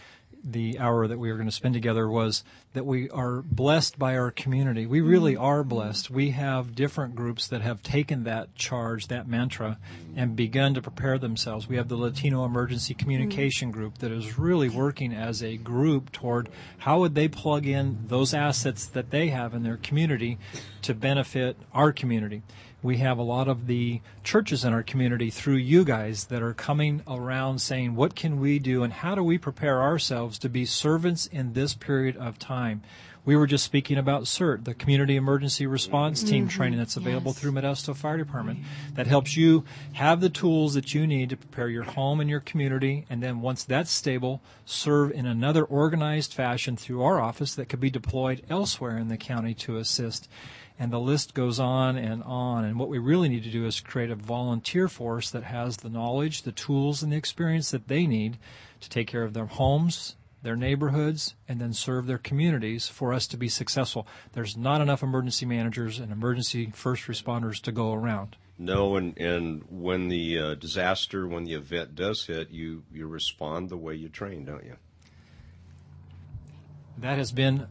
the hour that we were going to spend together was that we are blessed by our community. We really mm-hmm. are blessed. We have different groups that have taken that charge, that mantra, and begun to prepare themselves. We have the Latino Emergency Communication mm-hmm. Group that is really working as a group toward how would they plug in those assets that they have in their community to benefit our community we have a lot of the churches in our community through you guys that are coming around saying, what can we do and how do we prepare ourselves to be servants in this period of time? We were just speaking about CERT, the Community Emergency Response Team mm-hmm. training that's available through Modesto Fire Department that helps you have the tools that you need to prepare your home and your community. And then once that's stable, serve in another organized fashion through our office that could be deployed elsewhere in the county to assist and the list goes on and on. And what we really need to do is create a volunteer force that has the knowledge, the tools, and the experience that they need to take care of their homes, their neighborhoods, and then serve their communities for us to be successful. There's not enough emergency managers and emergency first responders to go around. No, and, and when the uh, disaster, when the event does hit, you, you respond the way you train, don't you? That has been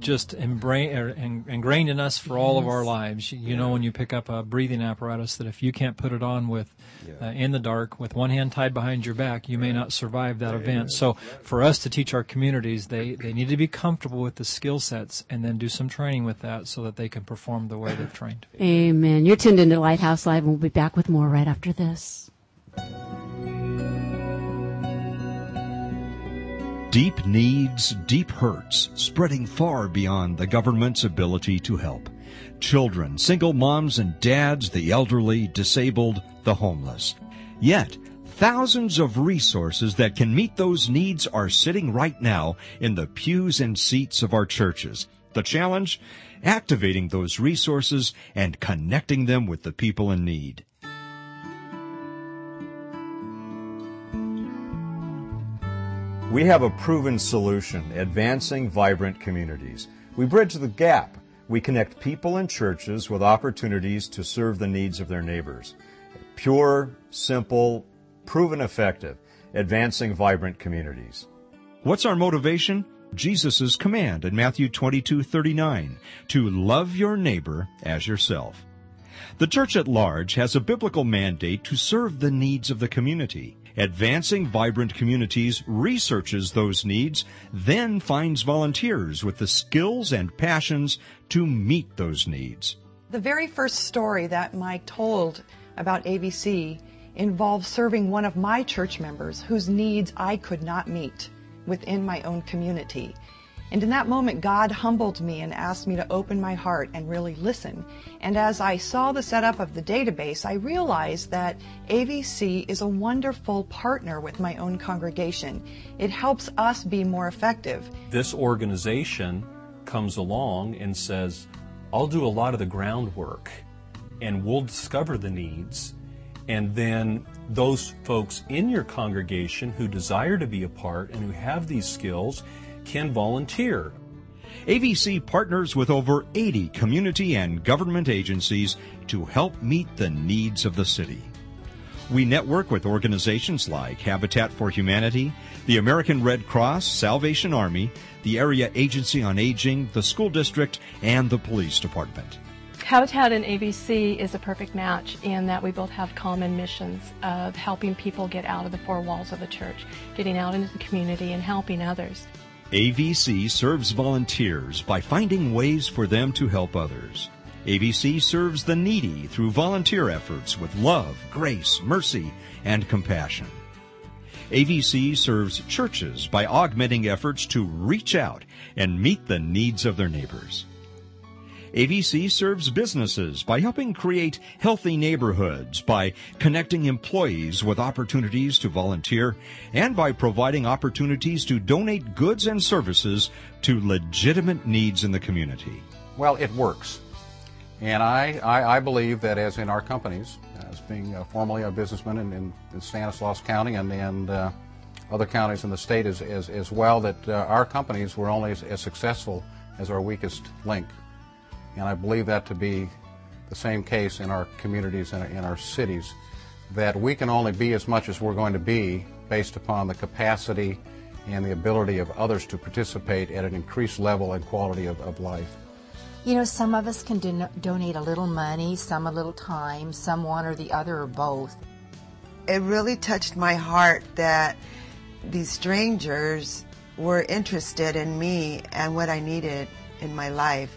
just embra- er, en- ingrained in us for all of our lives. You Yeah. know, when you pick up a breathing apparatus, that if you can't put it on with Yeah. uh, in the dark with one hand tied behind your back, you may not survive that event. So, for us to teach our communities, they they need to be comfortable with the skill sets and then do some training with that so that they can perform the way they've trained. Amen. You're tuned into Lighthouse Live, and we'll be back with more right after this. Deep needs, deep hurts, spreading far beyond the government's ability to help. Children, single moms and dads, the elderly, disabled, the homeless. Yet, thousands of resources that can meet those needs are sitting right now in the pews and seats of our churches. The challenge? Activating those resources and connecting them with the people in need. We have a proven solution, advancing vibrant communities. We bridge the gap. We connect people and churches with opportunities to serve the needs of their neighbors. Pure, simple, proven effective, advancing vibrant communities. What's our motivation? Jesus' command in Matthew 22:39 to love your neighbor as yourself. The church at large has a biblical mandate to serve the needs of the community. Advancing Vibrant Communities researches those needs, then finds volunteers with the skills and passions to meet those needs. The very first story that Mike told about AVC involved serving one of my church members whose needs I could not meet within my own community. And in that moment, God humbled me and asked me to open my heart and really listen. And as I saw the setup of the database, I realized that AVC is a wonderful partner with my own congregation. It helps us be more effective. this organization comes along and says, I'll do a lot of the groundwork and we'll discover the needs. And then those folks in your congregation who desire to be a part and who have these skills can volunteer. AVC partners with over 80 community and government agencies to help meet the needs of the city. We network with organizations like Habitat for Humanity, the American Red Cross, Salvation Army, the Area Agency on Aging, the school district, and the police department. Habitat and AVC is a perfect match in that we both have common missions of helping people get out of the four walls of the church, getting out into the community and helping others. AVC serves volunteers by finding ways for them to help others. AVC serves the needy through volunteer efforts with love, grace, mercy, and compassion. AVC serves churches by augmenting efforts to reach out and meet the needs of their neighbors. AVC serves businesses by helping create healthy neighborhoods, by connecting employees with opportunities to volunteer, and by providing opportunities to donate goods and services to legitimate needs in the community. Well, it works. And I, I, I believe that as in our companies, as being uh, formerly a businessman in, in, in Stanislaus County and, and uh, other counties in the state as, as, as well, that uh, our companies were only as, as successful as our weakest link. And I believe that to be the same case in our communities and in our cities. that we can only be as much as we're going to be based upon the capacity and the ability of others to participate at an increased level and quality of, of life. You know, some of us can don- donate a little money, some a little time, some one or the other or both. It really touched my heart that these strangers were interested in me and what I needed in my life.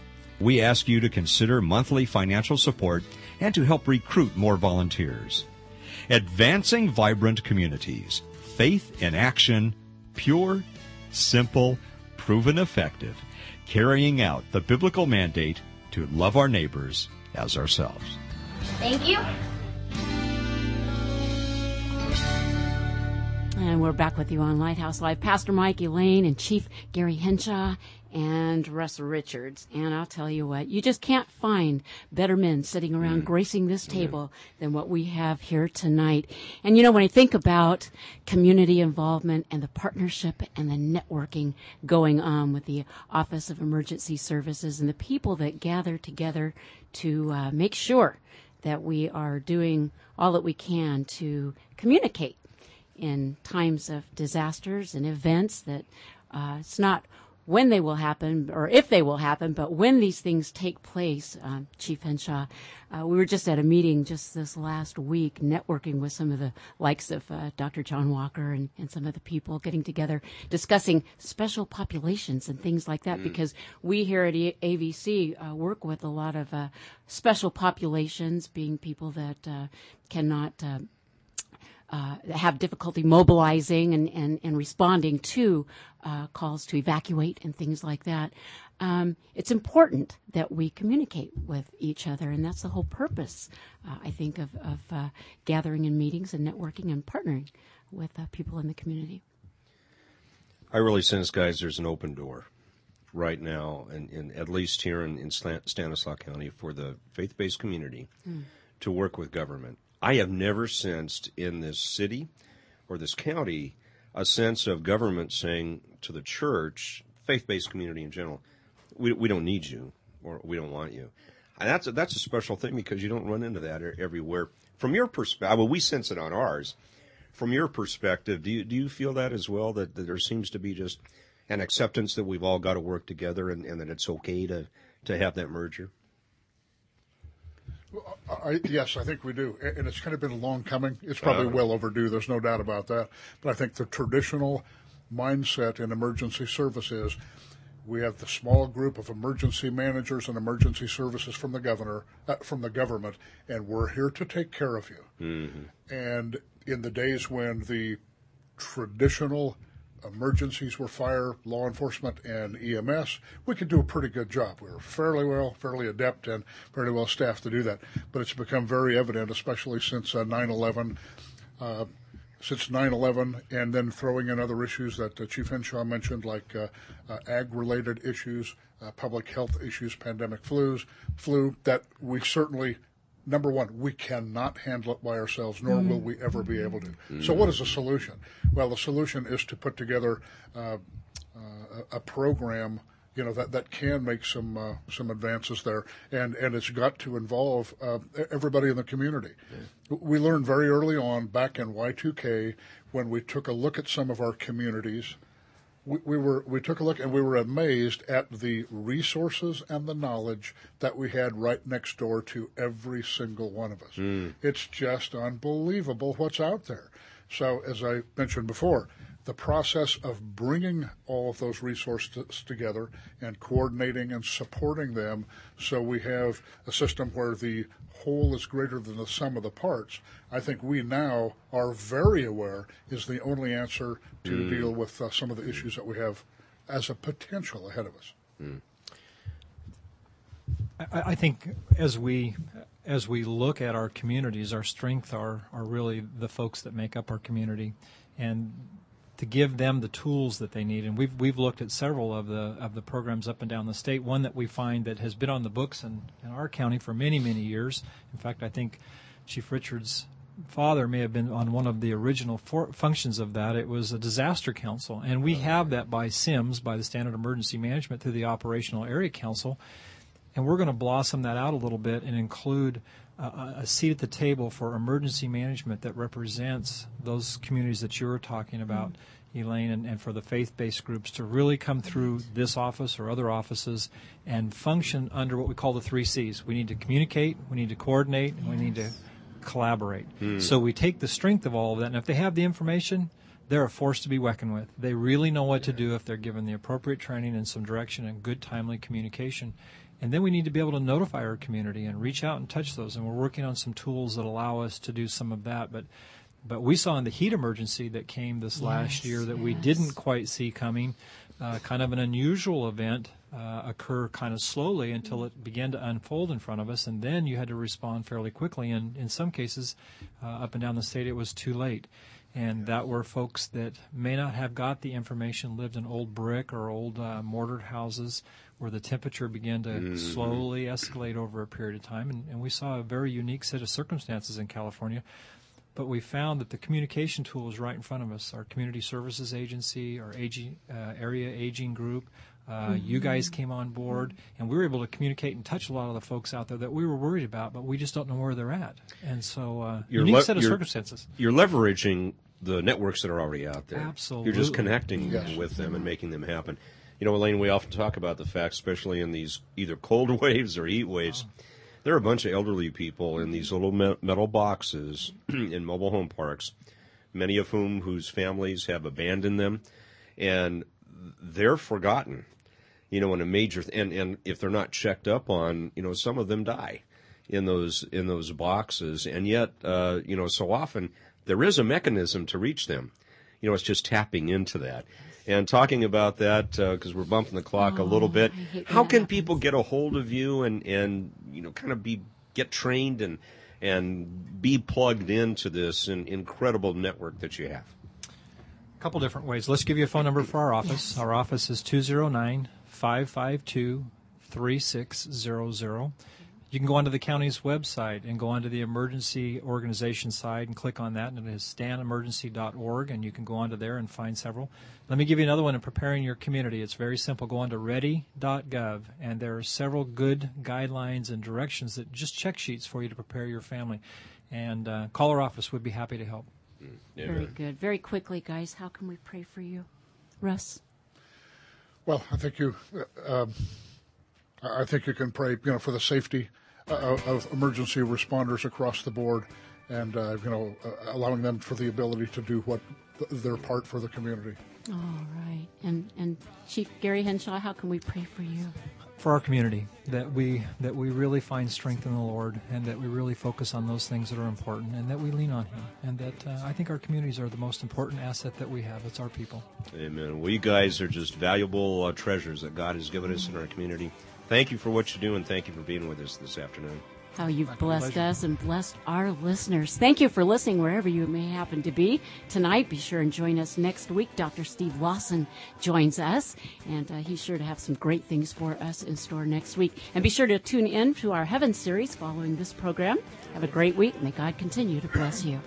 We ask you to consider monthly financial support and to help recruit more volunteers. Advancing Vibrant Communities. Faith in action, pure, simple, proven effective, carrying out the biblical mandate to love our neighbors as ourselves. Thank you. And we're back with you on Lighthouse Live. Pastor Mike Elaine and Chief Gary Hinshaw and Russ Richards. And I'll tell you what, you just can't find better men sitting around gracing this table than what we have here tonight. And you know, when I think about community involvement and the partnership and the networking going on with the Office of Emergency Services and the people that gather together to uh, make sure that we are doing all that we can to communicate in times of disasters and events that uh, it's not when they will happen or if they will happen, but when these things take place, um, Chief Hinshaw, uh, we were just at a meeting just this last week, networking with some of the likes of uh, Dr. John Walker and, and some of the people getting together, discussing special populations and things like that, because we here at AVC uh, work with a lot of uh, special populations, being people that uh, cannot. Uh, have difficulty mobilizing and, and, and responding to uh, calls to evacuate and things like that. Um, it's important that we communicate with each other, and that's the whole purpose, uh, I think, of, of uh, gathering in meetings and networking and partnering with uh, people in the community. I really sense, guys, there's an open door right now, and, and at least here in, in Stanislaus County, for the faith-based community Mm. to work with government. I have never sensed in this city or this county a sense of government saying to the church, faith-based community in general, we, we don't need you or we don't want you. And that's a, that's a special thing because you don't run into that everywhere. From your perspective, well, we sense it on ours. From your perspective, do you do you feel that as well? That, that there seems to be just an acceptance that we've all got to work together and, and that it's okay to to have that merger. I, yes, I think we do, and it's kind of been a long coming. It's probably Uh-huh. well overdue. There's no doubt about that. But I think the traditional mindset in emergency services, we have the small group of emergency managers and emergency services from the governor, uh, from the government, and we're here to take care of you. Mm-hmm. And in the days when the traditional emergencies were fire, law enforcement, and EMS, we could do a pretty good job. We were fairly well, fairly adept, and fairly well staffed to do that. But it's become very evident, especially since uh, 9/11. Uh, since 9/11, and then throwing in other issues that uh, Chief Hinshaw mentioned, like uh, uh, ag-related issues, uh, public health issues, pandemic flus, flu, that we certainly number one, we cannot handle it by ourselves, nor will we ever be able to. So, what is the solution? Well, the solution is to put together uh, uh, a program, you know, that, that can make some uh, some advances there, and and it's got to involve uh, everybody in the community. We learned very early on back in Y2K when we took a look at some of our communities we, we were we took a look and we were amazed at the resources and the knowledge that we had right next door to every single one of us. Hmm. It's just unbelievable what's out there. So as I mentioned before, the process of bringing all of those resources together and coordinating and supporting them so we have a system where the whole is greater than the sum of the parts, I think we now are very aware is the only answer to Mm. deal with uh, some of the issues that we have as a potential ahead of us. I, I think as we as we look at our communities, our strength are, are really the folks that make up our community. And to give them the tools that they need. And we've we've looked at several of the of the programs up and down the state. One that we find that has been on the books in, in our county for many many years. In fact, I think Chief Richards' father may have been on one of the original for, functions of that. It was a disaster council, and we have that by SEMS, by the Standard Emergency Management, through the Operational Area Council. And we're going to blossom that out a little bit and include uh, a seat at the table for emergency management that represents those communities that you were talking about, Elaine, and, and for the faith based groups to really come through this office or other offices and function under what we call the three C's. We need to communicate, we need to coordinate, and we need to collaborate. Hmm. So we take the strength of all of that, and if they have the information, they're a force to be reckoned with. They really know what to do if they're given the appropriate training and some direction and good, timely communication. And then we need to be able to notify our community and reach out and touch those. And we're working on some tools that allow us to do some of that. But but we saw in the heat emergency that came this last year that we didn't quite see coming, uh, kind of an unusual event uh, occur kind of slowly until it began to unfold in front of us, and then you had to respond fairly quickly. And in some cases, uh, up and down the state, it was too late. And that were folks that may not have got the information, lived in old brick or old uh, mortared houses where the temperature began to Mhm. slowly escalate over a period of time. And, and we saw a very unique set of circumstances in California. But we found that the communication tool is right in front of us. Our community services agency, our aging, uh, area aging group, uh, you Mm-hmm. guys came on board, and we were able to communicate and touch a lot of the folks out there that we were worried about, but we just don't know where they're at. And so, uh, You're unique le- set of you're- circumstances. You're leveraging the networks that are already out there. Absolutely. You're just connecting Yes. with them and making them happen. You know, Elaine, we often talk about the fact, especially in these either cold <laughs> waves or heat waves, there are a bunch of elderly people in these little metal boxes <clears throat> in mobile home parks, many of whom whose families have abandoned them, and they're forgotten. You know, in a major th- and and if they're not checked up on, you know, some of them die in those in those boxes, and yet, uh, you know, so often there is a mechanism to reach them. You know, it's just tapping into that. And talking about that uh, because we're bumping the clock a little bit. How that can people get a hold of you and and you know kind of be get trained and and be plugged into this incredible network that you have? A couple different ways. Let's give you a phone number for our office. Our office is 209 552 3600. You can go onto the county's website and go onto the emergency organization side and click on that, and it is stanemergency.org, and you can go onto there and find several. Let me give you another one in preparing your community. It's very simple. Go onto ready.gov, and there are several good guidelines and directions that just check sheets for you to prepare your family. And uh, call our office. We'd be happy to help. Very good. Very quickly, guys, how can we pray for you? Russ? Well, I think you, uh, um, I I think you can pray, you know, for the safety of of emergency responders across the board, and uh, you know, uh, allowing them for the ability to do what th- their part for the community. All right. And and Chief Gary Hinshaw, how can we pray for you? for our community that we that we really find strength in the Lord and that we really focus on those things that are important and that we lean on Him and that uh, I think our communities are the most important asset that we have. It's our people. Amen. Well, you guys are just valuable uh, treasures that God has given us in our community. Thank you for what you do, and thank you for being with us this afternoon. How you've blessed pleasure. us and blessed our listeners. Thank you for listening wherever you may happen to be. Tonight, be sure and join us next week. Dr. Steve Lawson joins us, and uh, he's sure to have some great things for us in store next week. And be sure to tune in to our Heaven series following this program. Have a great week. May God continue to bless you.